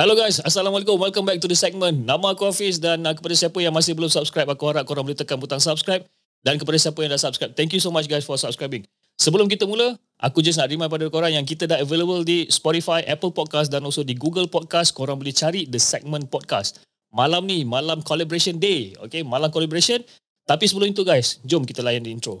Hello guys, Assalamualaikum. Welcome back to the segment. Nama aku Hafiz dan uh, kepada siapa yang masih belum subscribe, aku harap korang boleh tekan butang subscribe. Dan kepada siapa yang dah subscribe, thank you so much guys for subscribing. Sebelum kita mula, aku just nak remind pada korang yang kita dah available di Spotify, Apple Podcast dan also di Google Podcast. Korang boleh cari The Segment Podcast. Malam ni, malam collaboration day. Okay, malam collaboration. Tapi sebelum itu guys, jom kita layan di intro.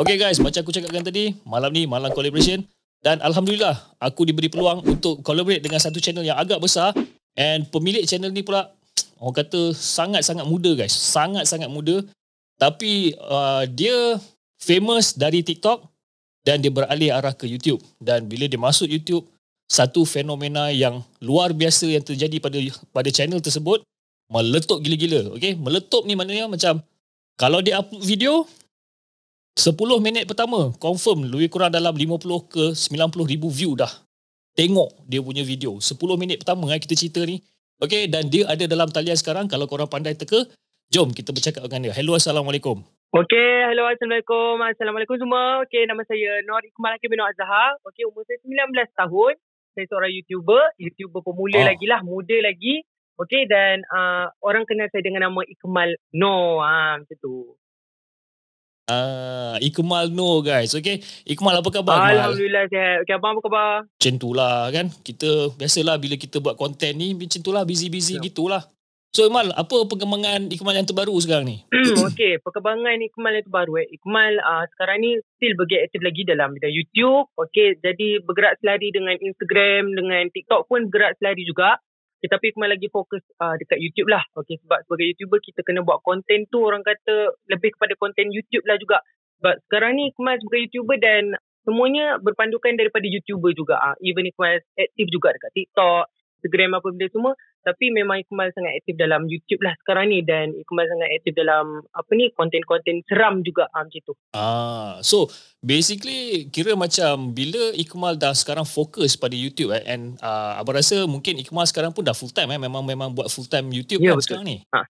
Okay guys, macam aku cakapkan tadi, malam ni malam collaboration. Dan alhamdulillah aku diberi peluang untuk collaborate dengan satu channel yang agak besar. And pemilik channel ni pula orang kata sangat-sangat muda guys, sangat-sangat muda. Tapi uh, dia famous dari TikTok dan dia beralih arah ke YouTube. Dan bila dia masuk YouTube satu fenomena yang luar biasa yang terjadi pada pada channel tersebut meletup gila-gila. Okey meletup ni maknanya macam kalau dia upload video 10 minit pertama confirm lebih kurang dalam 50 ke 90 ribu view dah tengok dia punya video 10 minit pertama eh, kita cerita ni Okay, dan dia ada dalam talian sekarang kalau korang pandai teka jom kita bercakap dengan dia hello assalamualaikum Okey, hello Assalamualaikum. Assalamualaikum semua. Okey, nama saya Nur Ikmal Hakim bin Azhar. Okey, umur saya 19 tahun. Saya seorang YouTuber, YouTuber pemula Ah. lagi lah, muda lagi. Okey, dan uh, orang kenal saya dengan nama Ikmal No. Ha, macam tu. Ah, Ikmal Nur guys. Okay. Ikmal apa khabar? Alhamdulillah sihat. Okey, abang apa khabar? Macam tu lah kan. Kita biasalah bila kita buat konten ni macam tu lah busy-busy Ya. gitulah. So Ikmal, apa perkembangan Ikmal yang terbaru sekarang ni? Okey, perkembangan Ikmal yang terbaru eh. Ikmal uh, sekarang ni still bergerak aktif lagi dalam bidang YouTube. Okey, jadi bergerak selari dengan Instagram, dengan TikTok pun bergerak selari juga. Okay, tapi Ikmal lagi fokus uh, dekat YouTube lah. Okey, sebab sebagai YouTuber kita kena buat konten tu orang kata lebih kepada konten YouTube lah juga. Sebab sekarang ni Ikmal sebagai YouTuber dan semuanya berpandukan daripada YouTuber juga. Uh, even Ikmal aktif juga dekat TikTok, Instagram apa benda semua. Tapi memang Ikmal sangat aktif dalam YouTube lah sekarang ni dan Ikmal sangat aktif dalam apa ni konten-konten seram juga ah, macam tu. Ah, so basically kira macam bila Ikmal dah sekarang fokus pada YouTube eh, and uh, abang rasa mungkin Ikmal sekarang pun dah full time eh memang memang buat full time YouTube Ya, kan betul. sekarang ni. Ha.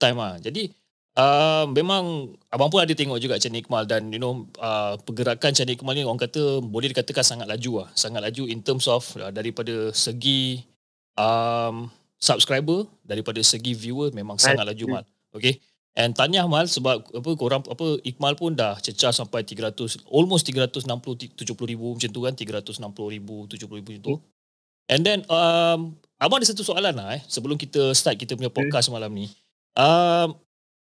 Time ah. Jadi uh, memang abang pun ada tengok juga channel Ikmal dan you know uh, pergerakan channel Ikmal ni orang kata boleh dikatakan sangat laju ah, sangat laju in terms of uh, daripada segi um, subscriber daripada segi viewer memang sangat laju mal. Okay. And tahniah Mal sebab apa korang apa Ikmal pun dah cecah sampai 300 almost 360 70 ribu macam tu kan 360 ribu 70 ribu macam tu. And then um, abang ada satu soalan lah eh sebelum kita start kita punya podcast malam ni. Um,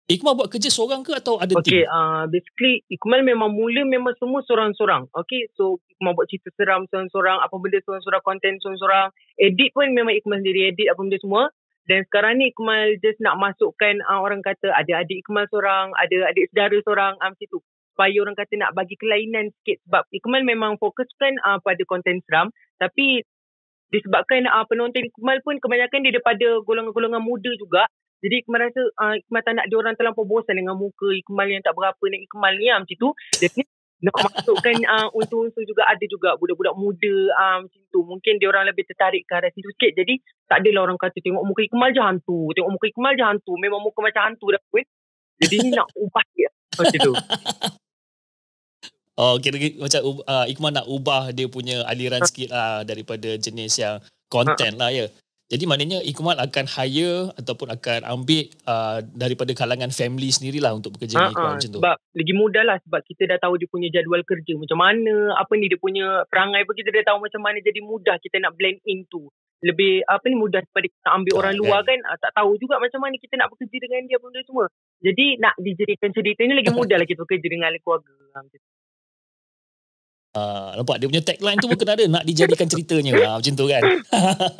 Ikmal buat kerja seorang ke atau ada Okay, team? uh, basically Ikmal memang mula memang semua seorang-seorang. Okay, so Ikmal buat cerita seram seorang-seorang, apa benda seorang-seorang, konten seorang-seorang. Edit pun memang Ikmal sendiri edit apa benda semua. Dan sekarang ni Ikmal just nak masukkan uh, orang kata ada adik Ikmal seorang, ada adik saudara seorang uh, macam tu. Supaya orang kata nak bagi kelainan sikit sebab Ikmal memang fokuskan uh, pada konten seram tapi disebabkan uh, penonton Ikmal pun kebanyakan dia daripada golongan-golongan muda juga. Jadi Ikmal rasa uh, Ikmal tak nak dia orang terlampau bosan dengan muka Ikmal yang tak berapa ni Ikmal ni lah, macam tu. Jadi nak masukkan uh, unsur-unsur juga ada juga budak-budak muda uh, macam tu. Mungkin dia orang lebih tertarik ke arah situ sikit. Jadi tak adalah orang kata tengok muka Ikmal je hantu. Tengok muka Ikmal je hantu. Memang muka macam hantu dah pun. Jadi ni nak ubah dia. Macam tu. Oh, kira macam uh, Ikmal nak ubah dia punya aliran sikit lah daripada jenis yang content lah ya. Jadi maknanya Ikmal akan hire ataupun akan ambil uh, daripada kalangan family sendirilah untuk bekerja dengan Ikmal Ha, macam tu. sebab lagi mudah lah sebab kita dah tahu dia punya jadual kerja macam mana, apa ni dia punya perangai pun kita dah tahu macam mana jadi mudah kita nak blend in tu. Lebih apa ni mudah daripada kita ambil Tak, orang kan? luar kan, ah, tak tahu juga macam mana kita nak bekerja dengan dia benda semua. Jadi nak dijadikan cerita ni lagi mudah lah kita bekerja dengan ahli keluarga. Uh, nampak? Dia punya tagline tu pun kena ada. Nak dijadikan ceritanya. Uh, macam tu kan?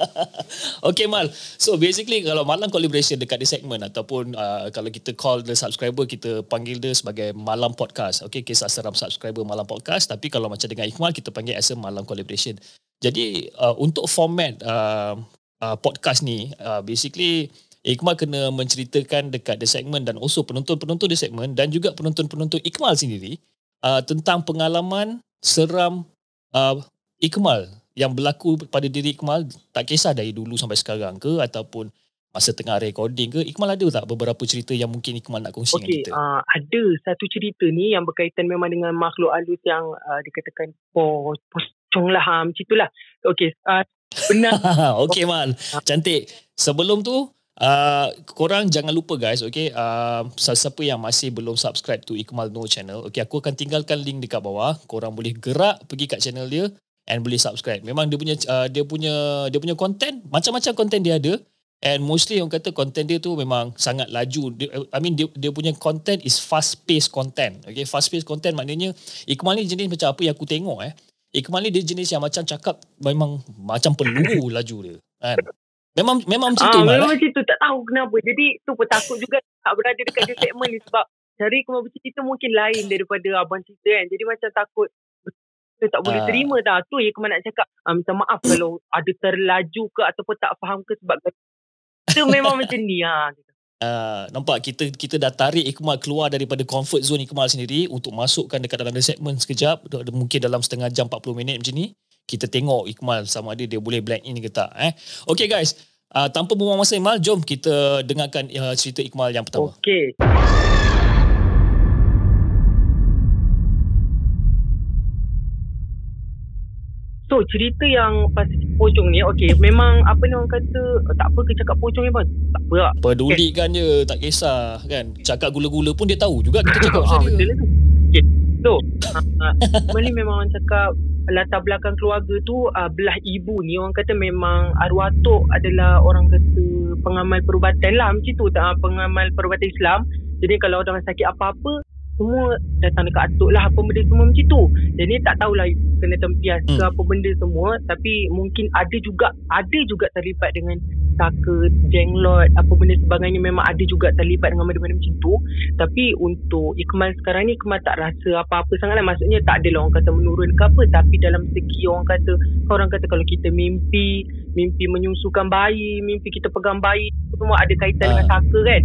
Okay Mal. So basically kalau Malam Collaboration dekat di segmen Ataupun uh, kalau kita call the subscriber Kita panggil dia sebagai Malam Podcast. Okay kisah seram subscriber Malam Podcast. Tapi kalau macam dengan Ikhmal Kita panggil as a Malam Collaboration. Jadi uh, untuk format uh, uh, podcast ni uh, Basically Iqmal kena menceritakan dekat the segment dan also penonton-penonton di segmen dan juga penonton-penonton Iqmal sendiri uh, tentang pengalaman seram uh, Iqmal yang berlaku pada diri Iqmal tak kisah dari dulu sampai sekarang ke ataupun masa tengah recording ke Iqmal ada tak beberapa cerita yang mungkin Iqmal nak kongsi Okey, dengan kita? uh, ada satu cerita ni yang berkaitan memang dengan makhluk halus yang uh, dikatakan po- pocong lah ha, macam itulah. Okey, uh, benar. Okay Mal. Cantik. Sebelum tu Uh, korang jangan lupa guys okay? Uh, siapa yang masih belum subscribe to Ikmal No channel okay aku akan tinggalkan link dekat bawah. Korang boleh gerak pergi kat channel dia and boleh subscribe. Memang dia punya uh, dia punya dia punya content macam-macam content dia ada. And mostly orang kata content dia tu memang sangat laju. Dia, I mean dia, dia punya content is fast paced content okay? Fast paced content maknanya Ikmal ni jenis macam apa yang aku tengok eh? Ikmal ni dia jenis yang macam cakap memang macam peluru laju dia kan memang memang macam tu Ah, memang eh? macam tu tak tahu kenapa. Jadi tu pun takut juga tak berada dekat dia segmen ni sebab cari kemampuan bercerita mungkin lain daripada abang cerita kan. Jadi macam takut kita tak boleh Ah. terima dah. Tu yang kemana nak cakap. Ah, minta maaf kalau ada terlaju ke ataupun tak faham ke sebab itu memang macam ni ha. Uh, nampak kita kita dah tarik Ikmal keluar daripada comfort zone Ikmal sendiri untuk masukkan dekat dalam segmen sekejap mungkin dalam setengah jam 40 minit macam ni kita tengok Ikmal sama ada dia boleh blend in ke tak eh. Okay guys. Uh, tanpa buang masa Ikmal jom kita dengarkan uh, cerita Ikmal yang pertama. Okey. So cerita yang pasal pocong ni okey memang apa ni orang kata tak apa ke cakap pocong ni bang tak apa lah. Pedulikan je tak kisah kan? Cakap gula-gula pun dia tahu juga kita cakap ah, pasal betul dia lah tu. Okay. so uh, memang orang cakap latar belakang keluarga tu uh, belah ibu ni orang kata memang arwah atuk adalah orang kata pengamal perubatan lah macam tu tak pengamal perubatan Islam. Jadi kalau orang sakit apa-apa semua datang dekat atuk lah apa benda semua macam tu. Jadi tak tahulah kena tempias ke Hmm. apa benda semua. Tapi mungkin ada juga ada juga terlibat dengan saka jenglot apa benda sebagainya. Memang ada juga terlibat dengan benda-benda macam tu. Tapi untuk Ikmal sekarang ni Ikmal tak rasa apa-apa sangat lah. Maksudnya tak adalah orang kata menurun ke apa. Tapi dalam segi orang kata orang kata kalau kita mimpi mimpi menyusukan bayi mimpi kita pegang bayi semua ada kaitan Ah. dengan saka kan?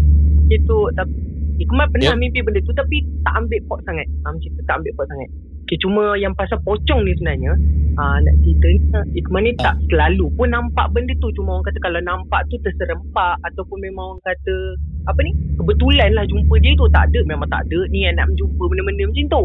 Itu tapi Ikmal pernah Yep. mimpi benda tu tapi tak ambil pot sangat. Ha, macam tu tak ambil pot sangat. Okay, cuma yang pasal pocong ni sebenarnya ha, nak cerita ni Ikmal ni tak selalu pun nampak benda tu. Cuma orang kata kalau nampak tu terserempak ataupun memang orang kata apa ni kebetulan lah jumpa dia tu. Tak ada memang tak ada ni yang nak menjumpa benda-benda macam tu.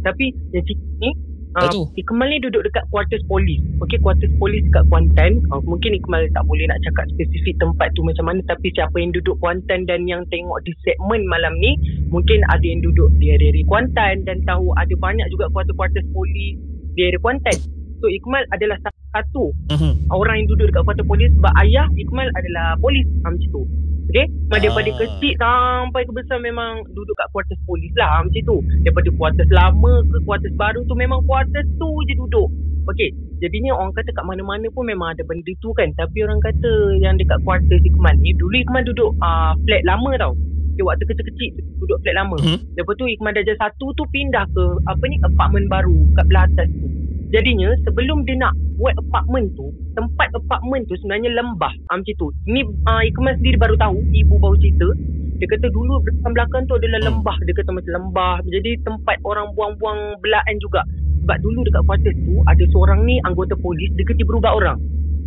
Tapi yang cerita ni Dah Uh, tu. Ikmal ni duduk dekat quarters polis. Okey, quarters polis dekat Kuantan. Uh, mungkin Ikmal tak boleh nak cakap spesifik tempat tu macam mana. Tapi siapa yang duduk Kuantan dan yang tengok di segmen malam ni, mungkin ada yang duduk di area Kuantan dan tahu ada banyak juga quarters-quarters polis di area Kuantan. So, Ikmal adalah satu Mhm. orang yang duduk dekat quarters polis sebab ayah Ikmal adalah polis. Ha, macam tu. Okay? Memang Ah. daripada kecil sampai ke besar memang duduk kat quarters polis lah macam tu. Daripada quarters lama ke quarters baru tu memang quarters tu je duduk. Okay. Jadinya orang kata kat mana-mana pun memang ada benda tu kan. Tapi orang kata yang dekat quarters Ikmal ni, dulu Ikmal duduk uh, flat lama tau. Okay, waktu kecil-kecil duduk flat lama. Mhm. Lepas tu Ikmal Darjah satu tu pindah ke apa ni apartmen baru kat belah atas tu. Jadinya sebelum dia nak buat apartmen tu, tempat apartmen tu sebenarnya lembah. Ha, macam tu. Ni uh, Ikmal sendiri baru tahu, ibu baru cerita. Dia kata dulu belakang-belakang tu adalah Hmm. lembah. Dia kata macam lembah. Jadi tempat orang buang-buang belaan juga. Sebab dulu dekat quarters tu ada seorang ni anggota polis dia keti berubah orang.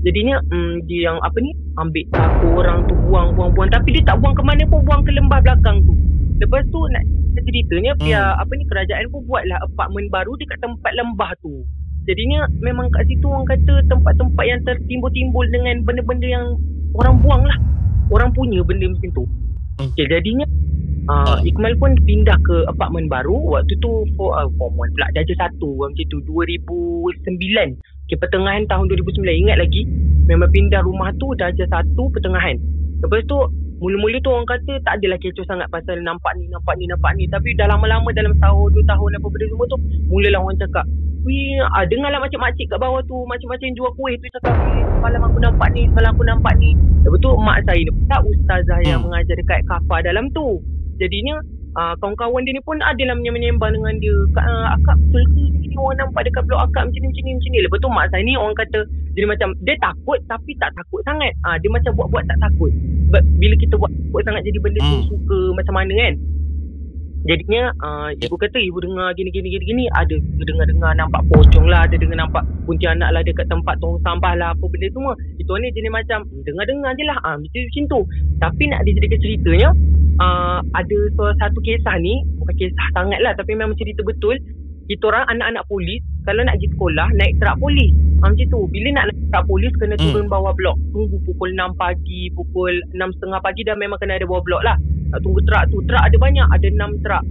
Jadinya hmm, dia yang apa ni ambil saku orang tu buang-buang-buang tapi dia tak buang ke mana pun buang ke lembah belakang tu. Lepas tu nak ceritanya pihak apa ni kerajaan pun buatlah apartmen baru dekat tempat lembah tu. Jadinya memang kat situ orang kata tempat-tempat yang tertimbul-timbul dengan benda-benda yang orang buang lah. Orang punya benda macam tu. Hmm. Okay, jadinya uh, Ikmal pun pindah ke apartmen baru. Waktu tu for, uh, form 1 pula. Darjah satu macam tu. 2009. Okay, pertengahan tahun 2009. Ingat lagi. Memang pindah rumah tu darjah satu pertengahan. Lepas tu Mula-mula tu orang kata tak adalah kecoh sangat pasal nampak ni, nampak ni, nampak ni. Tapi dah lama-lama dalam tahun, dua tahun apa benda semua tu, mulalah orang cakap, Wih, ah, dengarlah macam-macam kat bawah tu, macam-macam jual kuih tu cakap, "Wih, semalam aku nampak ni, semalam aku nampak ni. Lepas tu mak saya ni, tak ustazah yang Hmm. mengajar dekat kafa dalam tu. Jadinya, uh, kawan-kawan dia ni pun adalah menyembang dengan dia. Kak, uh, akak betul ke ni orang nampak dekat blok akak macam ni, macam ni, macam ni. Lepas tu mak saya ni orang kata, jadi macam, dia takut tapi tak takut sangat. Ah, dia macam buat-buat tak takut. Sebab bila kita buat, buat sangat jadi benda tu Hmm. suka macam mana kan. Jadinya uh, ibu kata ibu dengar gini gini gini gini ada dengar-dengar nampak pocong lah ada dengar nampak kuntilanak lah dekat tempat tong sampah lah apa benda semua. Itu ni jenis macam dengar-dengar je lah ah macam, macam tu. Tapi nak dijadikan ceritanya uh, ada salah satu kisah ni bukan kisah sangat lah tapi memang cerita betul. Kita orang anak-anak polis kalau nak pergi sekolah naik truk polis. Ha, macam tu. Bila nak naik truk polis kena Hmm. turun bawah blok. Tunggu pukul 6 pagi, pukul 6.30 pagi dah memang kena ada bawah blok lah. Nak tunggu truk tu. Truk ada banyak. Ada 6 truk.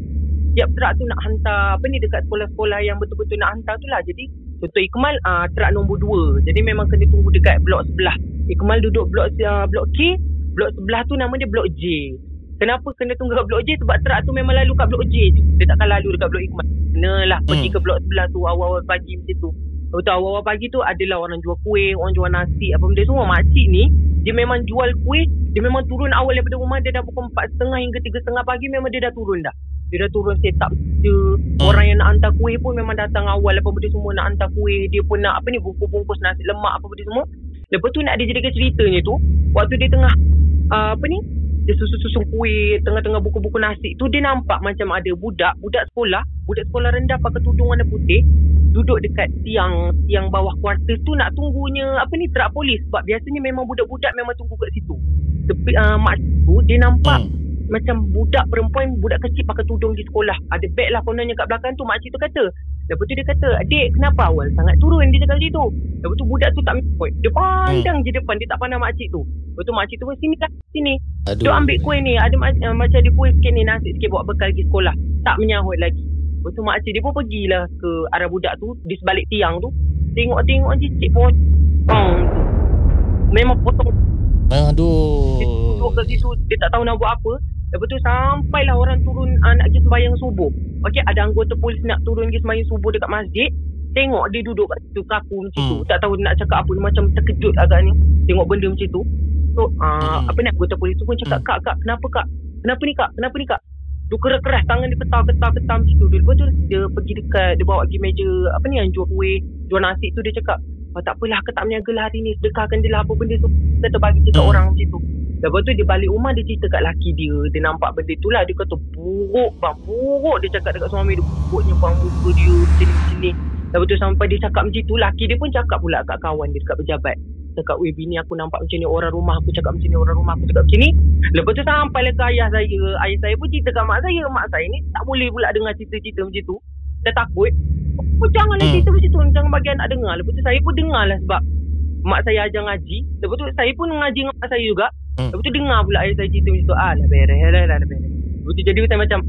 Tiap truk tu nak hantar apa ni dekat sekolah-sekolah yang betul-betul nak hantar tu lah. Jadi contoh Ikmal uh, truk nombor 2. Jadi memang kena tunggu dekat blok sebelah. Ikmal duduk blok uh, blok K. Blok sebelah tu nama dia blok J. Kenapa kena tunggu kat blok J? Sebab truk tu memang lalu kat blok J je. Dia takkan lalu dekat blok Ikmal. Kenalah pergi Hmm. ke blok sebelah tu awal-awal pagi macam tu. Lepas tu awal-awal pagi tu adalah orang jual kuih, orang jual nasi, apa benda semua. Makcik ni, dia memang jual kuih, dia memang turun awal daripada rumah dia dah pukul 4.30 hingga 3.30 pagi memang dia dah turun dah. Dia dah turun set up dia. Orang yang nak hantar kuih pun memang datang awal apa benda semua nak hantar kuih. Dia pun nak apa ni bungkus-bungkus nasi lemak apa benda semua. Lepas tu nak dijadikan ceritanya tu, waktu dia tengah uh, apa ni dia susun-susun kuih tengah-tengah buku-buku nasi tu dia nampak macam ada budak budak sekolah budak sekolah rendah pakai tudung warna putih duduk dekat tiang tiang bawah kuartus tu nak tunggunya apa ni truk polis. Sebab biasanya memang budak-budak memang tunggu kat situ. Tepi uh, mak tu dia nampak Hmm. macam budak perempuan budak kecil pakai tudung di sekolah. Ada beg lah kononnya kat belakang tu makcik tu kata lepas tu dia kata adik kenapa awal sangat turun dia cakap macam tu? Lepas tu budak tu tak mikir dia pandang je depan dia tak pandang makcik tu. Lepas tu makcik tu pun sini lah sini. Aduh. Duk ambil kuih ni Ada ma- uh, macam ada kuih sikit ni Nasi sikit bawa bekal pergi sekolah. Tak menyahut lagi. Lepas tu makcik dia pun pergilah Ke arah budak tu Di sebalik tiang tu. Tengok-tengok cicit potong tu. Memang potong. Aduh. Duduk kat situ Dia tak tahu nak buat apa Lepas tu sampailah orang turun uh, Nak pergi sembahyang subuh. Okey ada anggota polis nak turun pergi sembahyang subuh dekat masjid. Tengok dia duduk kat situ kaku macam tu. Hmm. Tak tahu nak cakap apa Dia macam terkejut agaknya Tengok benda macam tu. So uh, Hmm. apa ni anggota polis tu pun cakap Hmm. Kak kak kenapa kak? Kenapa ni kak? Kenapa ni kak? Tu keras-keras tangan dia ketar-ketar-ketar macam tu. Lepas tu dia pergi dekat Dia bawa pergi meja Apa ni yang jual kuih Jual nasi tu dia cakap oh, tak apalah aku tak berniaga lah hari ni. Sedekahkan je lah apa benda tu. Kita bagi je kat Hmm. orang macam tu. Lepas tu dia balik rumah Dia cerita kat laki dia. Dia nampak benda tu lah. Dia kata buruk bang Buruk. Dia cakap dekat suami dia Buruknya bang muka dia Macam ni macam ni. Lepas tu sampai dia cakap macam tu Laki dia pun cakap pula kat kawan dia Dekat pejabat. Cakap weh bini aku nampak macam ni Orang rumah aku cakap macam ni Orang rumah aku cakap macam ni. Lepas tu sampai lah ke ayah saya. Ayah saya pun cerita kat mak saya. Mak saya ni tak boleh pula dengar cerita-cerita macam tu. Dia takut Oh janganlah Hmm. cerita macam tu. Jangan bagi anak dengar. Lepas tu saya pun dengar lah sebab Mak saya ajar ngaji. Lepas tu saya pun ngaji dengan mak saya juga. Hmm. Lepas tu dengar pula ayah saya cerita macam tu. Ah lah beres lah lah lah beres. Lepas tu jadi saya macam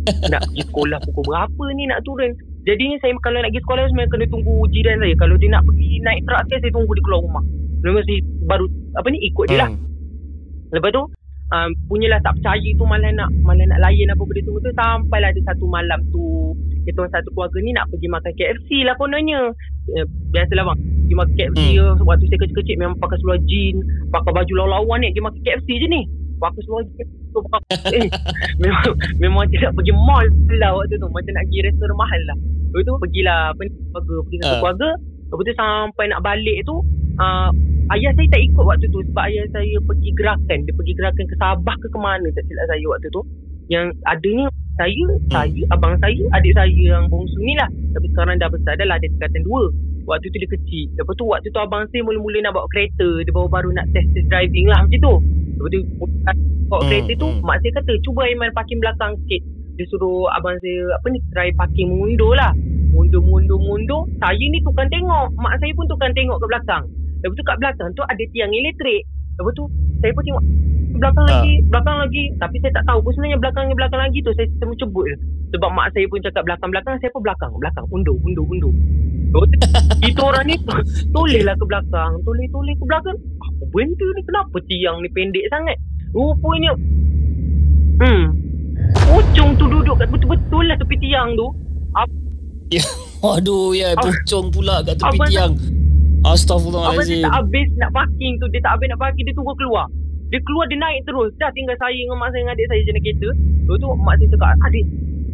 Nak pergi sekolah pukul berapa ni nak turun? Jadinya saya kalau nak pergi sekolah Sebenarnya kena tunggu jiran saya. Kalau dia nak pergi naik truk saya Saya tunggu dia keluar rumah. Dia mesti baru Apa ni ikut dia lah. Hmm. Lepas tu um, Punyalah tak percaya tu Malah nak Malah nak layan apa benda tu. Tu Sampailah ada satu malam tu Kita satu keluarga ni Nak pergi makan KFC lah kononnya. Eh, Biasalah bang Pergi makan KFC Hmm. hmm. Waktu saya kecil-kecil Memang pakai seluar jean Pakai baju lawan-lawan ni Pergi makan KFC je ni. Pakai seluar jean pakai, eh, memang memang tidak pergi mall lah waktu tu. Macam nak pergi restoran mahal lah. Lepas tu pergilah apa ni keluarga. Pergi satu Ah. keluarga. Lepas tu sampai nak balik tu uh, ayah saya tak ikut waktu tu sebab ayah saya pergi gerakan. Dia pergi gerakan ke Sabah ke ke mana tak silap saya waktu tu. Yang adanya saya saya abang saya adik saya yang bongsu ni lah tapi sekarang dah besar dah lah dia tingkatan dua waktu tu dia kecil lepas tu waktu tu abang saya mula-mula nak bawa kereta dia baru-baru nak test test driving lah macam tu lepas tu bawa Hmm, kereta tu hmm. mak saya kata cuba Aiman parking belakang sikit dia suruh abang saya apa ni try parking mengundur lah Mundur, mundur, mundur. Saya ni tukang tengok. Mak saya pun tukang tengok ke belakang. Lepas tu kat belakang tu ada tiang elektrik. Lepas tu saya pun tengok belakang Ha. lagi, belakang lagi. Tapi saya tak tahu pun sebenarnya belakang belakang lagi tu saya temu cebut je. Sebab mak saya pun cakap belakang-belakang, saya pun belakang. Belakang, undur, undur, undur. Tu, Itu orang ni toleh lah ke belakang. Toleh-toleh ke belakang. Apa benda ni? Kenapa tiang ni pendek sangat? Rupanya Hmm. Pocong tu duduk kat betul-betul lah tepi tiang tu. Aduh ya, Ah. pocong pula kat tepi Abang tak- tiang. Abang dia tak habis nak parking tu. Dia tak habis nak parking. Dia tunggu keluar. Dia keluar dia naik terus. Dah tinggal saya dengan mak saya dengan adik saya je naik kereta. Lepas tu mak saya cakap, adik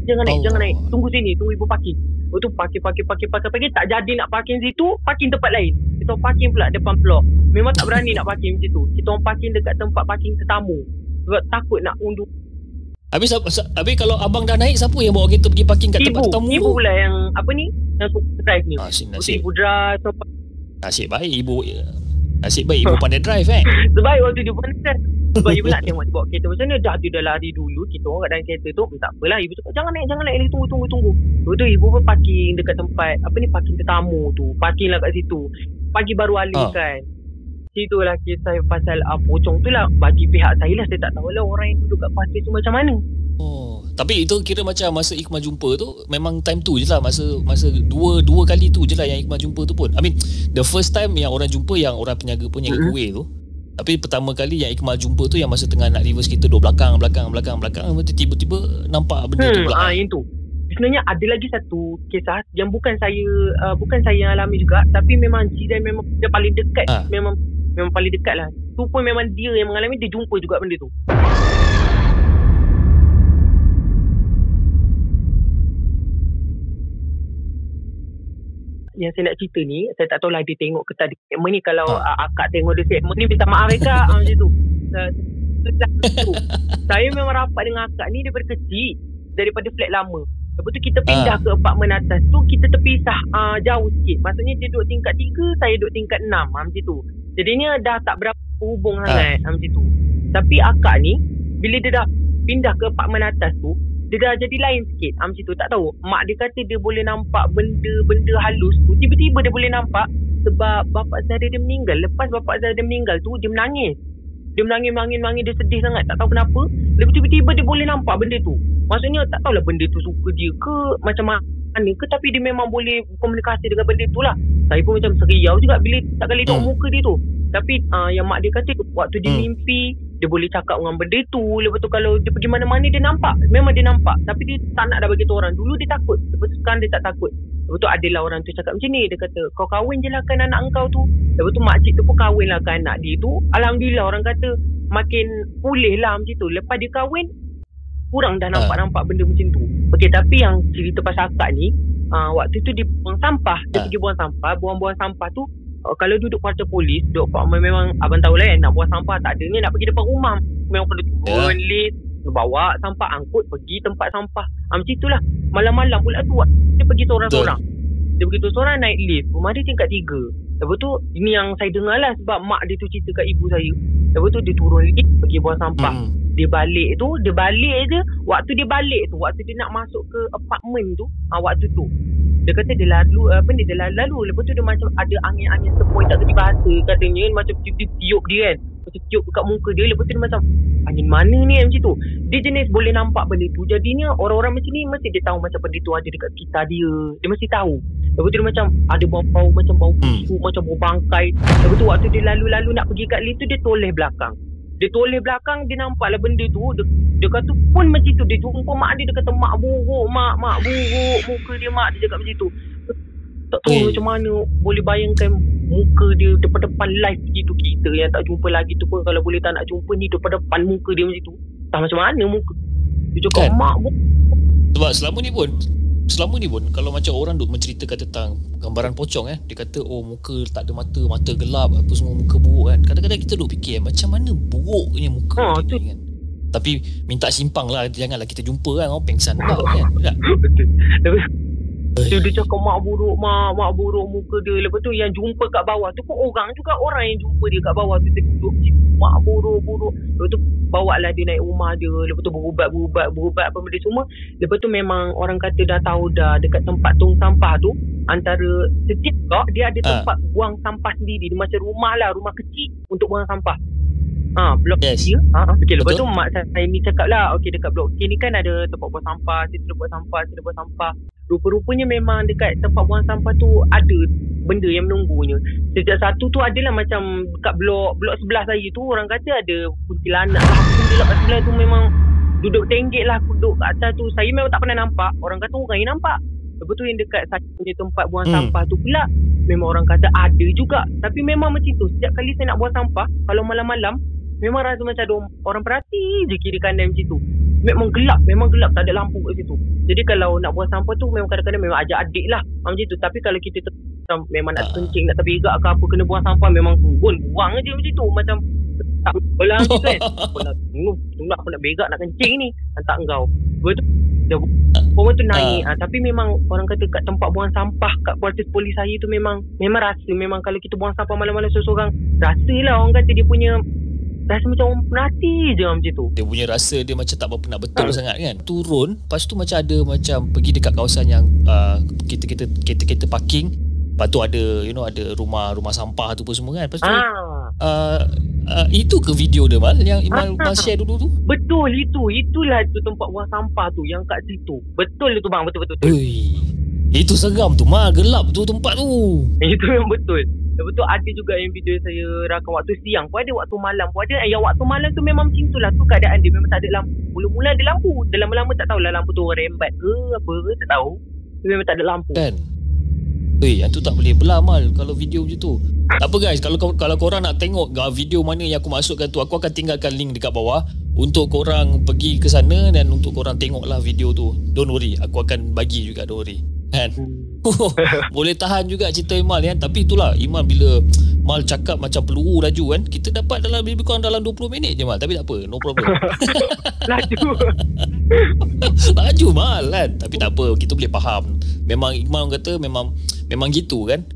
jangan naik, Allah. jangan naik. Tunggu sini, tunggu ibu parking. Lepas tu parking, parking, parking, parking, parking. Tak jadi nak parking situ, parking tempat lain. Kita orang parking pula depan blok. Memang tak berani nak parking macam tu. Kita orang parking dekat tempat parking tetamu. Sebab takut nak undur. Habis, habis kalau abang dah naik, siapa yang bawa kereta pergi parking kat Ibu, tempat tetamu ibu tu? pula yang apa ni? Yang suka drive ni. Nasib, Nasib. nasib. Ibu drive. Nasib baik ibu. Nasib baik ibu pandai drive eh. Sebaik waktu dia pun kan Sebab ibu nak tengok dia bawa kereta. Macam mana Dah dia dah lari dulu Kita orang kat dalam kereta tu Tak apalah. Ibu cakap jangan naik Jangan naik Tunggu tunggu tunggu. Lepas tu ibu pun parking Dekat tempat Apa ni parking tetamu tu. Parking lah kat situ. Pagi baru alih Ah. kan. Situlah kisah pasal uh, pocong tu lah. Bagi pihak saya lah Saya tak tahu lah Orang yang duduk kat pasir tu macam mana. Oh, tapi itu kira macam masa Ikmal jumpa tu memang time tu je lah masa masa dua dua kali tu je lah yang Ikmal jumpa tu pun. I mean the first time yang orang jumpa yang orang penjaga pun yang Mhm. giveaway tu. Tapi pertama kali yang Ikmal jumpa tu yang masa tengah nak reverse kita duduk belakang belakang belakang belakang tu tiba-tiba nampak benda tu Hmm, pula. ah yang tu. Sebenarnya ada lagi satu kisah yang bukan saya uh, bukan saya yang alami juga tapi memang Jidan memang dia paling dekat Ah. memang memang paling dekat lah. Tu pun memang dia yang mengalami dia jumpa juga benda tu. Yang saya nak cerita ni saya tak tahulah dia tengok ke tak di segmen ni kalau Ah. uh, akak tengok dia segmen ni minta maaf akak ah, macam tu. Uh, tu. saya memang rapat dengan akak ni daripada kecil daripada flat lama. Lepas tu kita pindah Ah. ke apartmen atas tu kita terpisah uh, jauh sikit. Maksudnya dia duduk tingkat 3 saya duduk tingkat 6 uh, macam tu. Jadinya dah tak berapa hubung sangat. Uh. macam tu. Tapi akak ni bila dia dah pindah ke apartmen atas tu dia dah jadi lain sikit. Ah, macam tu tak tahu. Mak dia kata dia boleh nampak benda-benda halus tu. Tiba-tiba dia boleh nampak sebab bapak Zahra dia meninggal. Lepas bapak Zahra dia meninggal tu dia menangis. Dia menangis menangis menangis. Dia sedih sangat tak tahu kenapa. Lepas tiba-tiba dia boleh nampak benda tu. Maksudnya tak tahulah benda tu suka dia ke macam mana ke tapi dia memang boleh komunikasi dengan benda tu lah. Saya pun macam seriau juga bila tak kali tengok Hmm. muka dia tu. Tapi uh, yang mak dia kata waktu dia Hmm. mimpi dia boleh cakap dengan benda tu. Lepas tu kalau dia pergi mana-mana dia nampak. Memang dia nampak. Tapi dia tak nak dah bagi orang. Dulu dia takut. Lepas tu sekarang dia tak takut. Lepas tu adalah orang tu cakap macam ni. Dia kata kau kahwin je lah kan anak engkau tu. Lepas tu makcik tu pun kahwin lah kan anak dia tu. Alhamdulillah orang kata makin pulih lah macam tu. Lepas dia kahwin kurang dah nampak-nampak benda macam tu Okey tapi yang cerita pasal akak ni uh, waktu tu dia buang sampah. Dia Ah. pergi buang sampah. Buang-buang sampah tu uh, kalau duduk kuarter polis duduk apartmen memang abang tahu lah kan nak buang sampah tak adanya nak pergi depan rumah. Memang kena turun lift bawa sampah angkut pergi tempat sampah. Ah, macam itulah. Malam-malam pula tu dia pergi seorang-seorang. Dia begitu seorang naik lift. Rumah dia tingkat tiga. Lepas tu ini yang saya dengar lah sebab mak dia tu cerita kat ibu saya. Lepas tu dia turun lift pergi buang sampah. Hmm. Dia balik tu dia balik je waktu dia balik tu waktu dia nak masuk ke apartmen tu ah, waktu tu. Dia kata dia lalu apa ni dia lalu, lepas tu dia macam ada angin-angin sepoi tak kerti bahasa katanya. Macam tiup tiup dia kan. Macam tiup dekat muka dia lepas tu dia macam angin mana ni? macam tu. Dia jenis boleh nampak benda tu. Jadinya orang-orang macam ni mesti dia tahu macam benda tu ada dekat sekitar dia. Dia mesti tahu. Lepas tu dia macam ada bau-bau macam bau Hmm. busuk macam bau bangkai. Lepas tu waktu dia lalu-lalu nak pergi kat lift tu dia toleh belakang dia toleh belakang dia nampak lah benda tu. Dia, dia kata pun macam tu. Dia jumpa mak dia dia kata mak buruk mak mak buruk. Muka dia mak dia cakap macam tu. Tak tahu Eh. macam mana boleh bayangkan muka dia depan-depan live gitu kita yang tak jumpa lagi tu pun. Kalau boleh tak nak jumpa ni depan-depan muka dia macam tu. Tak macam mana muka. Dia cakap Kan? mak buruk. Sebab selama ni pun Selama ni pun Kalau macam orang duk menceritakan tentang Gambaran pocong eh Dia kata oh muka tak ada mata Mata gelap Apa semua muka buruk kan Kadang-kadang kita duk fikir eh, Macam mana buruknya muka Ha, tu. kan Tapi minta simpang lah Janganlah kita jumpa kan Orang pengsan pula kan Tak? betul Lepas, Dia, cakap mak buruk, mak, mak buruk muka dia. Lepas tu yang jumpa kat bawah tu pun orang juga orang yang jumpa dia kat bawah tu. Situ, mak buruk, buruk. Lepas tu bawa lah dia naik rumah dia. Lepas tu berubat, berubat, apa benda semua. Lepas tu memang orang kata dah tahu dah dekat tempat tong sampah tu. Antara setiap blok dia ada Ah. tempat buang sampah sendiri. Dia macam rumah lah, rumah kecil untuk buang sampah. Ha, blok Yes. kecil. Ha, okay, lepas Betul. tu mak saya, ni cakap lah, okay dekat blok K ni kan ada tempat buang sampah, situ buang sampah, situ buang sampah. Rupa-rupanya memang dekat tempat buang sampah tu ada benda yang menunggunya. Sejak satu tu adalah macam dekat blok blok sebelah saya tu orang kata ada kuntilanak lah. Kuntilanak kat sebelah tu memang duduk tenggek lah duduk kat atas tu. Saya memang tak pernah nampak. Orang kata orang yang nampak. Lepas tu yang dekat saya punya tempat buang Hmm. sampah tu pula memang orang kata ada juga. Tapi memang macam tu. Setiap kali saya nak buang sampah kalau malam-malam memang rasa macam ada orang perhati je kiri kanan macam tu. Memang gelap, memang gelap tak ada lampu kat situ. Jadi kalau nak buang sampah tu memang kadang-kadang memang ajak adik lah Ah, macam tu. Tapi kalau kita ter- memang nak Ah. kencing, nak terbegak ke apa kena buang sampah memang turun buang je macam tu. Macam tak belah macam tu kan. Apa nak tunggu, tunggu aku nak begak nak kencing ni. Hantar engkau. Lepas tu dah Orang tu naik ah. tapi memang orang kata kat tempat buang sampah kat kuartus polis saya tu memang memang rasa memang kalau kita buang sampah malam-malam seorang-seorang rasalah orang kata dia punya rasa macam orang perhati je macam tu. Dia punya rasa dia macam tak berapa nak betul Ah. sangat kan. Turun, lepas tu macam ada macam pergi dekat kawasan yang uh, kita-kita kereta-kereta parking. Lepas tu ada you know ada rumah rumah sampah tu pun semua kan. Lepas tu Ah, uh, uh, itu ke video dia mal yang Imal Ah. Mal share dulu tu? betul itu. Itulah tu tempat buang sampah tu yang kat situ. Betul itu bang, betul betul. betul. Ui. Itu seram tu mal, gelap tu tempat tu. Itu memang betul. Lepas tu ada juga yang video saya rakam waktu siang pun ada, waktu malam pun ada. Yang waktu malam tu memang macam tu lah. Tu keadaan dia memang tak ada lampu. Mula-mula ada lampu. Dah lama-lama tak tahulah lampu tu rembat ke apa ke. Tak tahu. Dia memang tak ada lampu. Kan? Eh, yang tu tak boleh belah mal kalau video macam tu. Tak apa guys, kalau kalau korang nak tengok uh, video mana yang aku masukkan tu, aku akan tinggalkan link dekat bawah untuk korang pergi ke sana dan untuk korang tengoklah video tu. Don't worry, aku akan bagi juga don't worry. Kan? Boleh tahan juga cerita Imal kan? Tapi itulah Imal bila Mal cakap macam peluru laju kan Kita dapat dalam lebih kurang dalam 20 minit je Mal. Tapi tak apa No problem. Laju. Laju Mal kan? Tapi tak apa Kita boleh faham. Memang Imal kata Memang Memang gitu kan?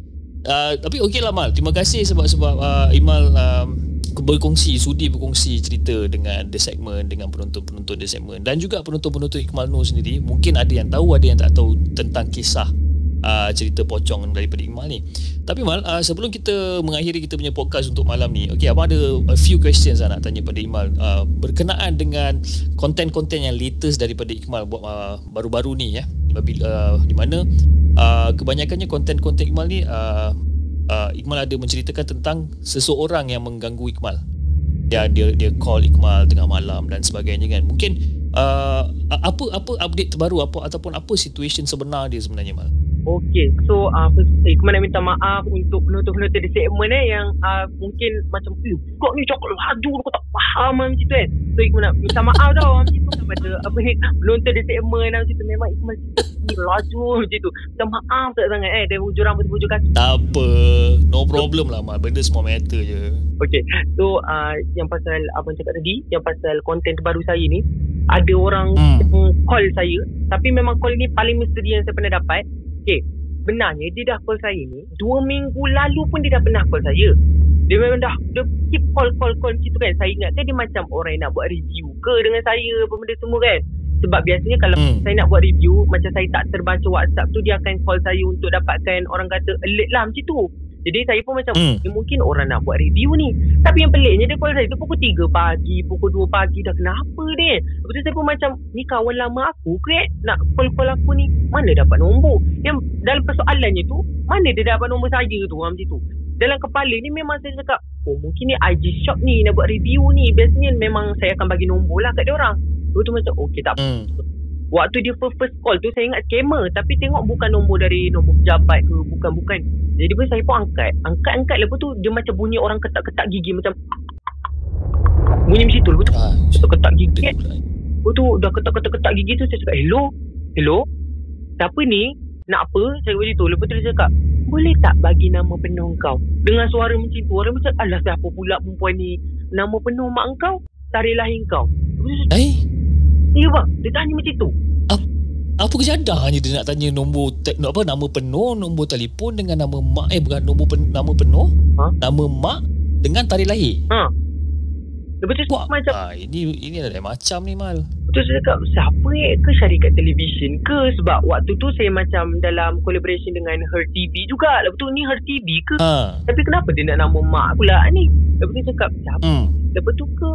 Uh, Tapi okey lah Mal. Terima kasih sebab Sebab uh, Imal um, berkongsi Sudi berkongsi cerita Dengan The Segment Dengan penonton-penonton The Segment. Dan juga penonton-penonton Ikmal Nur sendiri Mungkin ada yang tahu Ada yang tak tahu Tentang kisah uh, Cerita pocong daripada Ikmal ni. Tapi Mal uh, Sebelum kita mengakhiri Kita punya podcast untuk malam ni Okay abang ada A few questions lah Nak tanya pada Ikmal uh, Berkenaan dengan Konten-konten yang latest Daripada Ikmal buat uh, Baru-baru ni ya. Uh, Di mana uh, Kebanyakannya konten-konten Ikmal ni uh, uh, Ikmal ada menceritakan tentang seseorang yang mengganggu Ikmal. Ya dia dia call Ikmal tengah malam dan sebagainya kan. Mungkin uh, apa apa update terbaru apa ataupun apa situation sebenar dia sebenarnya Mal. Okay, so uh, first, eh, Ikmal nak minta maaf untuk penonton-penonton di segmen eh yang uh, mungkin macam eh, kau ni cakap laju kau tak faham macam tu kan. So Ikmal nak minta maaf tau macam tu kepada apa ni penonton di segmen macam tu memang cerita ni laju macam tu. Minta maaf tak sangat eh dari hujung rambut hujung kaki. Tak apa, no problem lah Mal. Benda semua matter je. Okay, so uh, yang pasal abang cakap tadi, yang pasal konten terbaru saya ni, ada orang hmm. call saya, tapi memang call ni paling misteri yang saya pernah dapat. Okay, benarnya dia dah call saya ni, dua minggu lalu pun dia dah pernah call saya. Dia memang dah, dia keep call, call, call macam tu kan. Saya ingat kan dia macam orang yang nak buat review ke dengan saya, apa benda semua kan. Sebab biasanya kalau Hmm. saya nak buat review, macam saya tak terbaca WhatsApp tu, dia akan call saya untuk dapatkan orang kata alert lah macam tu. Jadi saya pun macam, Hmm. eh, mungkin orang nak buat review ni. Tapi yang peliknya dia call saya tu pukul 3 pagi, pukul 2 pagi dah kenapa ni? Lepas tu saya pun macam, ni kawan lama aku ke nak call-call aku ni? Mana dapat nombor? Yang dalam persoalannya tu, mana dia dapat nombor saya tu orang macam tu? Dalam kepala ni memang saya cakap, oh mungkin ni IG shop ni nak buat review ni. Biasanya memang saya akan bagi nombor lah kat dia orang. Lepas tu macam, okay tak apa. Hmm. Waktu dia first, first call tu saya ingat scammer tapi tengok bukan nombor dari nombor pejabat ke bukan bukan. Jadi pun saya pun angkat. Angkat-angkat lepas tu dia macam bunyi orang ketak-ketak gigi macam bunyi macam tu lepas tu Ah, ketak-ketak gigi. kan. pula. Lepas tu dah ketak-ketak gigi tu saya cakap hello. Hello. Siapa ni? Nak apa? Saya macam tu. Lepas tu dia cakap boleh tak bagi nama penuh kau? Dengan suara macam tu. Orang macam alah siapa pula perempuan ni? Nama penuh mak kau? Tarikh lahir kau. Lepas tu saya Eh, Ya bang, dia tanya macam tu. Apa kejadahnya dia nak tanya nombor te- apa nama penuh, nombor telefon dengan nama mak eh bukan nombor pen, nama penuh, Ha? nama mak dengan tarikh lahir. Lepas tu Wah, macam ah, ini ini ada macam ni mal. Betul saya cakap siapa eh ke syarikat televisyen ke sebab waktu tu saya macam dalam collaboration dengan Her TV juga. Lepas tu ni Her TV ke? Ha. Tapi kenapa dia nak nama mak pula ni? Lepas tu cakap siapa? Hmm. Lepas tu ke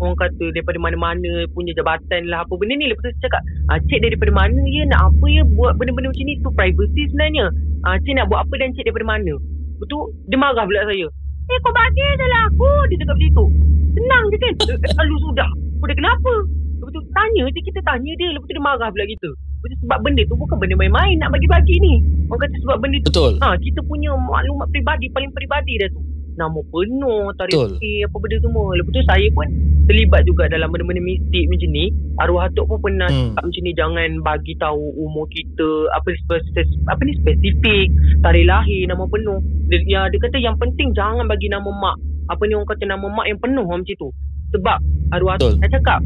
orang kata daripada mana-mana punya jabatan lah apa benda ni. Lepas tu cakap ah, cik daripada mana ya nak apa ya buat benda-benda macam ni tu privacy sebenarnya. Ah, cik nak buat apa dan cik daripada mana? Lepas tu dia marah pula saya. Eh kau bagi je lah aku. Dia cakap macam tu. Senang je kan? Eh, Lalu sudah. Kau dah kenapa? Lepas tu tanya je kita tanya dia. Lepas tu dia marah pula kita. Lepas tu sebab benda tu bukan benda main-main nak bagi-bagi ni. Orang kata sebab benda tu Betul. Ha, kita punya maklumat peribadi paling peribadi dah tu. Nama penuh, tarikh Betul. apa benda semua. Lepas tu saya pun terlibat juga dalam benda-benda mistik macam ni. Arwah atuk pun pernah Hmm. cakap macam ni jangan bagi tahu umur kita, apa spesifik, apa ni spesifik, tarikh lahir, nama penuh. Dia, ya, dia kata yang penting jangan bagi nama mak. Apa ni orang kata nama mak yang penuh macam tu. Sebab arwah atuk saya cakap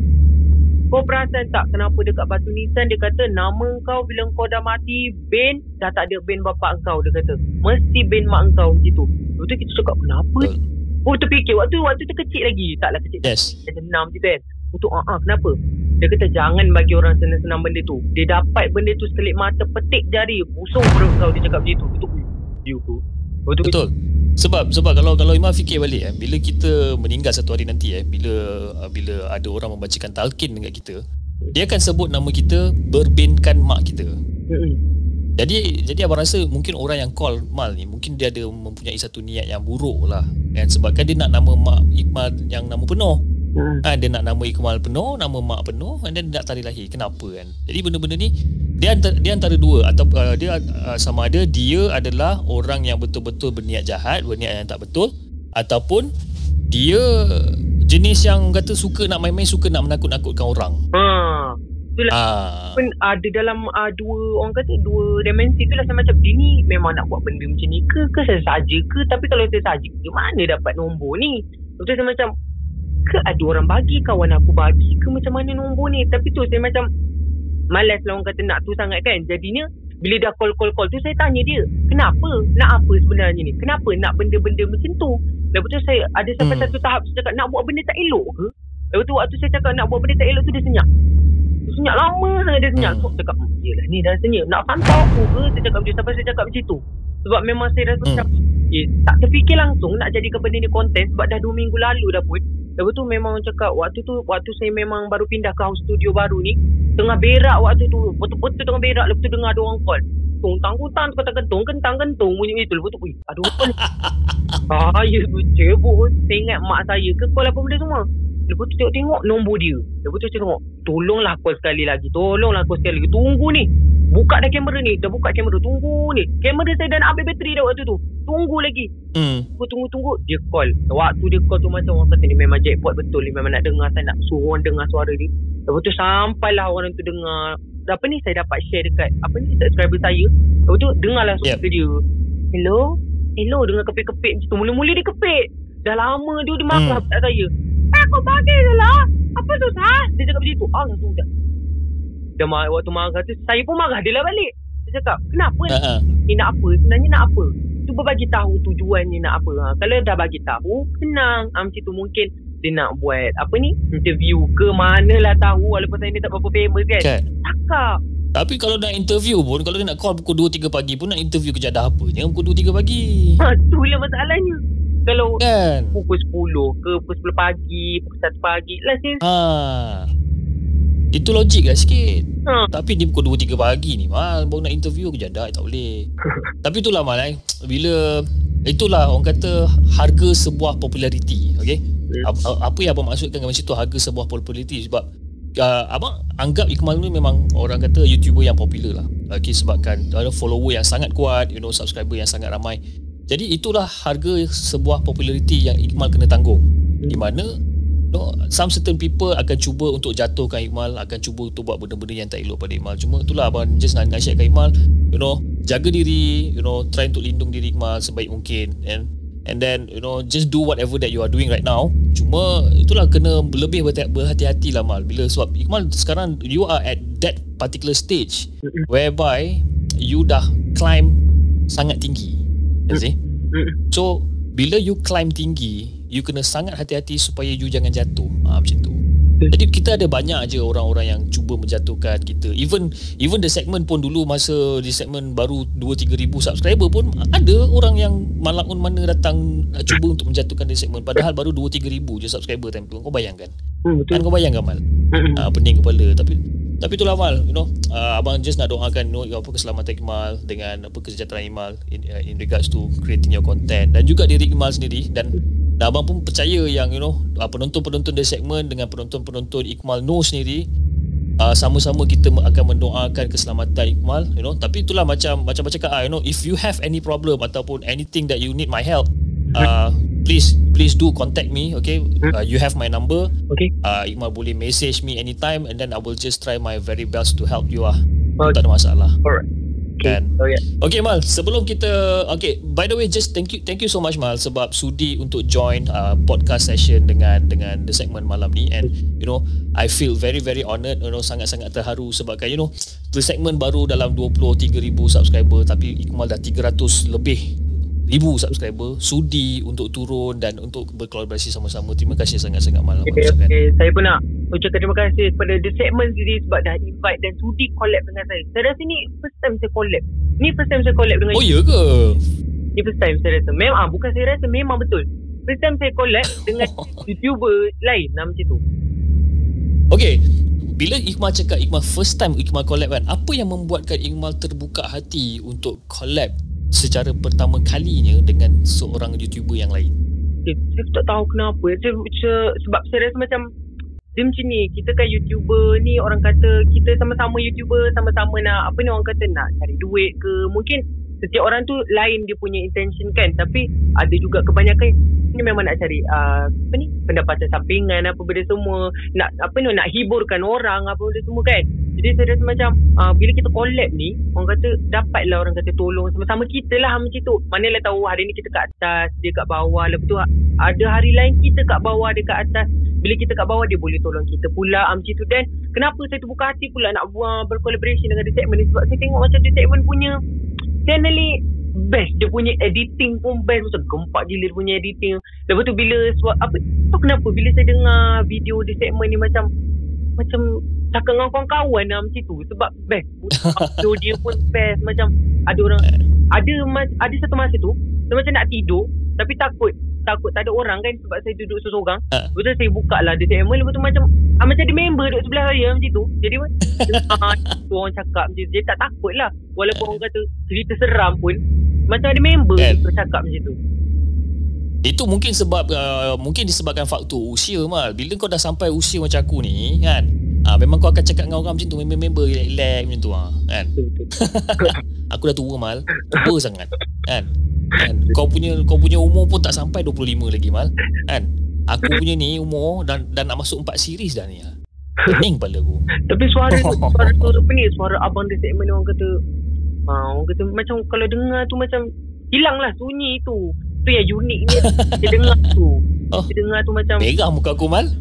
kau perasan tak kenapa dekat batu nisan dia kata nama kau bila kau dah mati bin dah tak ada bin bapak kau dia kata mesti bin mak kau macam tu lepas tu kita cakap kenapa Betul. Oh terfikir. Waktu waktu tu kecil lagi. Taklah kecil. Yes. macam enam macam tu kan. Untuk ah, ah kenapa? Dia kata jangan bagi orang senang-senang benda tu. Dia dapat benda tu sekelip mata petik jari. Busung perut kau dia cakap macam tu. Betul dia tu Lepas tu Betul. Sebab sebab kalau kalau Imam fikir balik eh bila kita meninggal satu hari nanti eh bila uh, bila ada orang membacakan talqin dekat kita dia akan sebut nama kita berbinkan mak kita. Mm-mm. Jadi jadi abang rasa mungkin orang yang call Mal ni mungkin dia ada mempunyai satu niat yang buruk lah. Kan sebabkan dia nak nama mak Iqmal yang nama penuh. Ha, dia nak nama Iqmal penuh, nama mak penuh and then dia nak tarikh lahir. Kenapa kan? Jadi benda-benda ni dia antara, dia antara dua atau uh, dia uh, sama ada dia adalah orang yang betul-betul berniat jahat, berniat yang tak betul ataupun dia jenis yang kata suka nak main-main, suka nak menakut-nakutkan orang. ha itulah. Ah, pun ada dalam uh, dua orang kata dua dimensi tu lah. Saya macam dia ni memang nak buat benda macam ni ke? Ke saya saja ke? Tapi kalau saya saja ke mana dapat nombor ni? Betul saya macam ke ada orang bagi kawan aku bagi? Ke macam mana nombor ni? Tapi tu saya macam malas lah orang kata nak tu sangat kan? Jadinya bila dah call call call tu saya tanya dia kenapa? Nak apa sebenarnya ni? Kenapa nak benda-benda macam tu? Lepas tu saya ada sampai Hmm. satu tahap saya cakap nak buat benda tak elok ke? Lepas tu waktu saya cakap nak buat benda tak elok tu dia senyap senyap lama sangat dia senyap. Hmm. so, cakap "Hmm, yelah ni dah senyap. Nak pantau aku ke saya cakap macam sampai saya cakap macam tu? Sebab memang saya rasa Hmm. macam eh, tak terfikir langsung nak jadikan benda ni konten sebab dah 2 minggu lalu dah pun. Lepas tu memang cakap waktu tu waktu saya memang baru pindah ke house studio baru ni tengah berak waktu tu. Betul-betul tengah berak lepas tu dengar ada orang call. Tung tang kutang kata kentung kentang kentung bunyi itu. Lepas tu ui ada saya tu cebok. Saya ingat mak saya ke call apa benda semua lepas tu tengok-tengok nombor dia. Lepas tu saya tengok tolonglah call sekali lagi tolonglah call sekali lagi. Tunggu ni. Buka dah kamera ni. Dah buka kamera tunggu ni. Kamera saya dah nak habis bateri dah waktu tu. Tunggu lagi. Hmm. tunggu tunggu tunggu dia call. Waktu dia call tu macam orang kata ni memang jackpot betul ni. Memang nak dengar saya nak suruh orang dengar suara dia. Lepas tu sampailah orang tu dengar. Apa ni saya dapat share dekat apa ni subscriber saya. Lepas tu dengarlah suara Yep. dia. Hello? Hello? Dengar kepit-kepit macam tu. Mula-mula dia kepit. Dah lama dia dia marah Hmm. kat saya kau bagi je lah? Apa susah dia cakap macam tu. Allah sudah dia marah, waktu marah tu saya pun marah. Dia lah balik. Dia cakap kenapa Ha, ha. ni nak apa? Sebenarnya nak apa? Cuba bagi tahu tujuannya nak apa. Ha. kalau dah bagi tahu senang ha, macam tu mungkin dia nak buat apa ni? Interview ke manalah tahu walaupun saya ni tak berapa famous kan. Kan? cakap. Tapi kalau nak interview pun Kalau dia nak call pukul 2-3 pagi pun Nak interview kejadah apanya Pukul 2-3 pagi. Ha, itulah masalahnya kalau Kan? pukul 10 ke pukul 10 pagi pukul 1 pagi lah saya ha. Itu logik lah sikit. Ha. Tapi dia pukul 2-3 pagi ni Mal Baru nak interview kejadah Tak boleh. Tapi itulah Mal eh. Bila Itulah orang kata Harga sebuah populariti Okay apa, apa yang abang maksudkan dengan situ Harga sebuah populariti? Sebab uh, Abang anggap Ikmal ni memang Orang kata YouTuber yang popular lah. Okay, Sebabkan ada follower yang sangat kuat You know subscriber yang sangat ramai Jadi itulah harga sebuah populariti Yang Ikmal kena tanggung. Di mana you know, Some certain people akan cuba untuk jatuhkan Ikmal Akan cuba untuk buat benda-benda yang tak elok pada Ikmal. Cuma itulah abang just nak nasihatkan Ikmal You know Jaga diri You know Try untuk lindung diri Ikmal Sebaik mungkin. And And then you know Just do whatever that you are doing right now. Cuma itulah kena lebih berhati- berhati-hati lah Mal. Bila sebab Ikmal sekarang you are at that particular stage whereby you dah climb sangat tinggi. You see? So bila you climb tinggi, you kena sangat hati-hati supaya you jangan jatuh. Ah macam tu. Jadi kita ada banyak je orang-orang yang cuba menjatuhkan kita. Even even the segment pun dulu masa di segmen baru 2 3 ribu subscriber pun ada orang yang malakun mana datang nak cuba untuk menjatuhkan di segmen padahal baru 2 3 ribu je subscriber time tu. Kau bayangkan. Hmm, Kan betul. kau bayangkan Mal. Mm-mm. uh, pening kepala tapi tapi itulah Mal you know uh, abang just nak doakan you know, apa keselamatan Iqmal dengan apa kesejahteraan Iqmal in, uh, in regards to creating your content. Dan juga diri Iqmal sendiri dan dan abang pun percaya yang you know uh, penonton-penonton dari segmen dengan penonton-penonton Iqmal Nur sendiri uh, sama-sama kita akan mendoakan keselamatan Iqmal you know. Tapi itulah macam macam macam cakap ah, you know if you have any problem ataupun anything that you need my help uh, please please do contact me okay uh, you have my number Okay. uh, Iqmal boleh message me anytime and then I will just try my very best to help you lah. Okay. Tak ada masalah. Alright. Okay. Kan? Oh, yeah. Okay Mal, sebelum kita okay, by the way just thank you thank you so much Mal sebab sudi untuk join uh, podcast session dengan dengan the segment malam ni and you know I feel very very honoured you know sangat-sangat terharu sebab kan you know the segment baru dalam 23,000 subscriber tapi Iqmal dah 300 lebih ribu subscriber sudi untuk turun dan untuk berkolaborasi sama-sama terima kasih sangat-sangat Mal abang Okay, okay. Saya pun nak ucapkan terima kasih kepada The Segment sendiri sebab dah invite dan sudi collab dengan saya. Saya rasa ni first time saya collab. Ni first time saya collab dengan Oh ya ke? Ni first time saya rasa. Memang ah, bukan saya rasa memang betul. First time saya collab dengan YouTuber lain lah macam tu. Okay Bila Iqmal cakap Iqmal first time Iqmal collab kan Apa yang membuatkan Iqmal terbuka hati Untuk collab Secara pertama kalinya Dengan seorang YouTuber yang lain Okay, saya tak tahu kenapa. Saya, saya, sebab saya rasa macam dia macam ni, kita kan YouTuber ni orang kata kita sama-sama YouTuber, sama-sama nak apa ni orang kata nak cari duit ke. Mungkin setiap orang tu lain dia punya intention kan. Tapi ada juga kebanyakan ni memang nak cari uh, apa ni pendapatan sampingan apa benda semua. Nak apa ni nak hiburkan orang apa benda semua kan? Jadi saya rasa macam uh, bila kita collab ni orang kata dapatlah orang kata tolong. Sama-sama kita lah macam tu. Manalah tahu hari ni kita kat atas dia kat bawah. Lepas tu ada hari lain kita kat bawah dia kat atas. Bila kita kat bawah dia boleh tolong kita pula uh, macam tu. Dan kenapa saya terbuka hati pula nak buat bercollaboration dengan The Segment ni? Sebab saya tengok macam The Segment punya channel ni best dia punya editing pun best. Macam gempak gila dia punya editing. Lepas tu bila apa tak kenapa? Bila saya dengar video di segmen ni macam macam cakap dengan kawan-kawan lah macam tu. Sebab best. Audio dia pun best. Macam ada orang ada ada satu masa tu saya macam nak tidur tapi takut takut tak ada orang kan sebab saya duduk seorang Ha. lepas tu saya buka lah di segmen lepas tu macam ah, macam ada member duduk sebelah saya macam tu. Jadi ah, tu orang cakap macam tu. Dia tak takut lah. Walaupun orang kata cerita seram pun macam ada member Kan. kan. cakap macam tu. Itu mungkin sebab uh, Mungkin disebabkan faktor usia mal. Bila kau dah sampai usia macam aku ni Kan? Ah, memang kau akan cakap dengan orang macam tu Member-member relax macam tu ah, kan? Aku dah tua mal. Tua sangat Kan? Kan? Kau punya kau punya umur pun tak sampai 25 lagi mal. Kan aku punya ni umur dan dan nak masuk 4 series dah ni ah. pening kepala aku Tapi suara tu, suara tu apa ni? Suara abang di segmen orang kata ha, orang kata macam kalau dengar tu macam hilang lah sunyi tu. Tu yang unik ni dia dengar tu. Oh. Dia dengar tu macam merah muka aku mal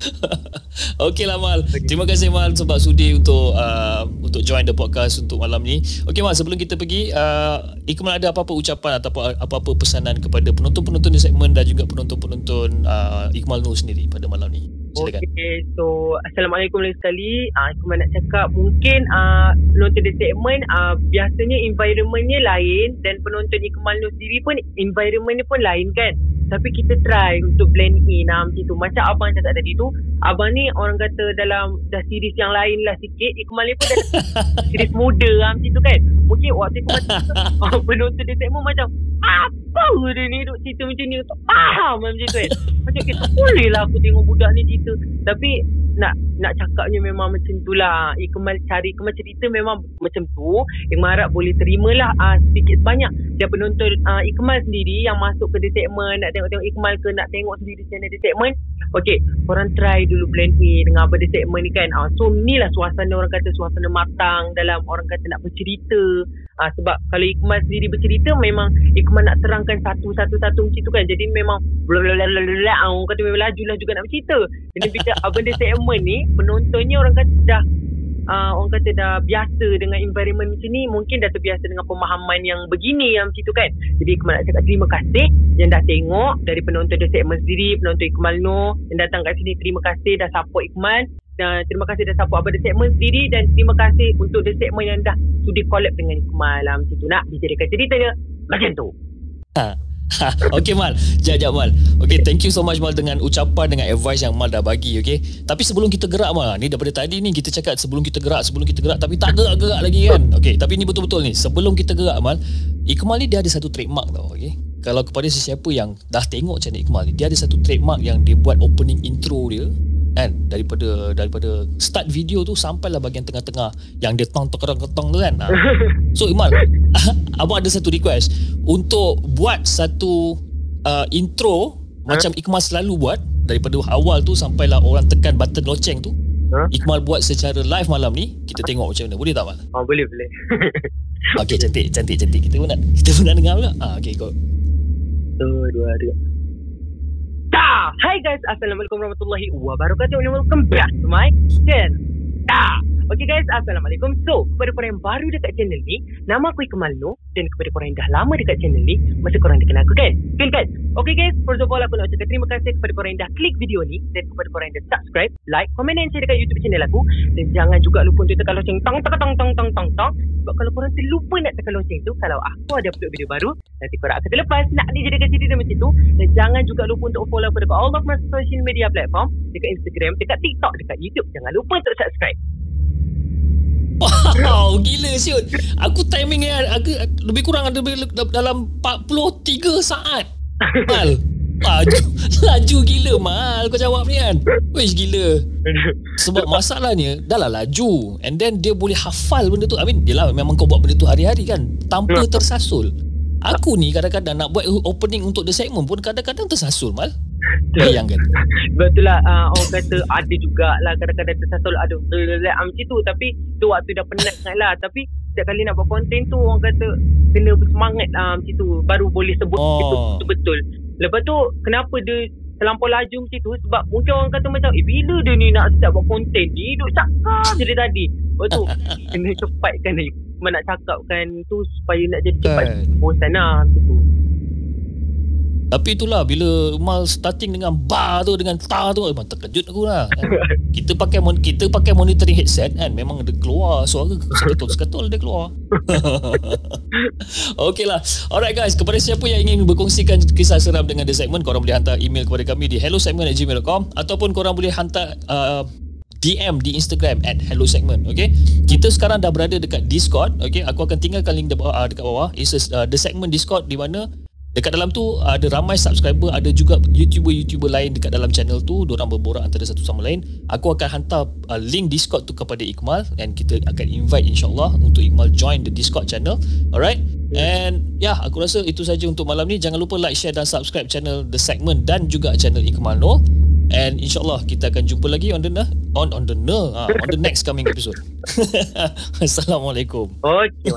Okey lah Mal Terima kasih Mal Sebab sudi untuk uh, Untuk join the podcast Untuk malam ni. Okey Mal Sebelum kita pergi uh, Ikmal ada apa-apa ucapan Ataupun apa-apa pesanan Kepada penonton-penonton di segmen Dan juga penonton-penonton uh, Ikmal Nur sendiri Pada malam ni? Silakan. Okay, so Assalamualaikum lagi sekali. Ah, aku nak cakap mungkin ah penonton di segmen ah biasanya environmentnya lain dan penonton Ikmal Nur sendiri pun environmentnya pun lain kan. Tapi kita try untuk blend in ah, macam tu. Macam abang cakap tadi tu, abang ni orang kata dalam dah series yang lain lah sikit. Ikmal ni pun dah series muda ah, macam tu kan. Mungkin waktu tu macam ah, penonton di segmen macam apa dia ni duk cerita macam ni tak faham macam tu kan macam kita boleh lah aku tengok budak ni cerita tapi nak nak cakapnya memang macam tu lah Ikmal cari Ikmal cerita memang macam tu Ikmal harap boleh terimalah uh, sedikit sebanyak dan penonton uh, Ikmal sendiri yang masuk ke The Segment nak tengok-tengok Ikmal ke nak tengok sendiri channel The Segment Okay, korang try dulu blend in dengan apa The Segment ni kan uh, so ni lah suasana orang kata suasana matang dalam orang kata nak bercerita Ah sebab kalau Ikmal sendiri bercerita memang Ikmal nak terangkan satu-satu-satu macam tu kan. Jadi memang blablabla orang kata memang lajulah juga nak bercerita. Jadi bila ah, benda segmen ni penontonnya orang kata dah uh, orang kata dah biasa dengan environment macam ni mungkin dah terbiasa dengan pemahaman yang begini yang macam tu kan. Jadi Ikmal nak cakap terima kasih yang dah tengok dari penonton The Segment sendiri penonton Ikmal No yang datang kat sini. Terima kasih dah support Ikmal. Dan terima kasih dah support Abang The Segment sendiri. Dan terima kasih untuk The Segment yang dah sudi collab dengan Ikmal lah. Macam tu nak dijadikan ceritanya macam tu okay Mal. Sekejap sekejap Mal. Okay thank you so much Mal Dengan ucapan Dengan advice yang Mal dah bagi Okay Tapi sebelum kita gerak Mal Ni daripada tadi ni Kita cakap sebelum kita gerak Sebelum kita gerak Tapi tak gerak-gerak lagi kan? Okay tapi ni betul-betul ni. Sebelum kita gerak Mal Ikmal ni dia ada satu trademark tau Okay kalau kepada sesiapa yang dah tengok channel Ikmal ni dia ada satu trademark yang dia buat opening intro dia kan? Daripada daripada start video tu sampailah bahagian tengah-tengah yang dia tong tong tong tu kan? Ha. so Imal abang ada satu request. Untuk buat satu uh, intro huh? macam Ikmal selalu buat daripada awal tu sampailah orang tekan button loceng tu huh? Ikmal buat secara live malam ni kita tengok macam mana. Boleh tak Mal? Oh boleh boleh. Okay cantik cantik cantik. Kita pun nak kita pun nak dengar pula ah, okay go satu dua tiga Ta. Hai guys, Assalamualaikum warahmatullahi wabarakatuh welcome back to my channel. Okay guys, Assalamualaikum. So, kepada korang yang baru dekat channel ni, nama aku Ikmal No dan kepada korang yang dah lama dekat channel ni, masa korang dah kenal aku kan? Kan kan? Okay guys, first of all aku nak ucapkan terima kasih kepada korang yang dah klik video ni dan kepada korang yang dah subscribe, like, komen dan share dekat YouTube channel aku dan jangan juga lupa untuk tekan loceng tong tong tong tong tong tong tong sebab kalau korang terlupa nak tekan loceng tu, kalau aku ada upload video baru, nanti korang akan terlepas nak dijadikan cerita macam tu dan jangan juga lupa untuk follow kepada all of my social media platform dekat Instagram, dekat TikTok, dekat YouTube. Jangan lupa untuk subscribe. Wow, gila siut. Aku timing ni aku lebih kurang ada dalam 43 saat. Mal. Laju, laju gila mal kau jawab ni kan. Wish gila. Sebab masalahnya dah lah laju and then dia boleh hafal benda tu. I mean, yelah memang kau buat benda tu hari-hari kan tanpa tersasul. Aku ni kadang-kadang nak buat opening untuk the segment pun kadang-kadang tersasul mal. Bayangkan Betul lah uh, Orang kata Ada jugalah Kadang-kadang tersasul Ada macam tu. Tapi Tu waktu dah penat sangat lah Tapi Setiap kali nak buat konten tu Orang kata Kena bersemangat lah Macam tu. Baru boleh sebut oh. Betul-betul. Lepas tu Kenapa dia Terlampau laju macam tu? Sebab mungkin orang kata macam Eh bila dia ni nak start buat konten ni? Duduk cakap je dari tadi. Lepas tu Kena cepatkan ni Cuma nak cakapkan tu Supaya nak jadi cepat Bosan lah Macam tu tapi itulah bila mal starting dengan bar tu dengan tar tu memang terkejut aku lah. Kan? kita pakai kita pakai monitoring headset kan memang ada keluar suara seketul-seketul dia keluar. Okeylah. Alright guys, kepada siapa yang ingin berkongsikan kisah seram dengan The Segment, korang boleh hantar email kepada kami di hellosegment@gmail.com ataupun korang boleh hantar uh, DM di Instagram at Hello Segment okay? Kita sekarang dah berada dekat Discord okay? Aku akan tinggalkan link uh, dekat bawah It's a, uh, The Segment Discord di mana Dekat dalam tu ada ramai subscriber, ada juga YouTuber-YouTuber lain dekat dalam channel tu, diorang berborak antara satu sama lain. Aku akan hantar uh, link Discord tu kepada Ikmal dan kita akan invite insyaAllah untuk Ikmal join the Discord channel. Alright? And ya, yeah, aku rasa itu saja untuk malam ni. Jangan lupa like, share dan subscribe channel The Segment dan juga channel Ikmal No. And insyaAllah kita akan jumpa lagi on the on on the uh, on the next coming episode. Assalamualaikum. Okay.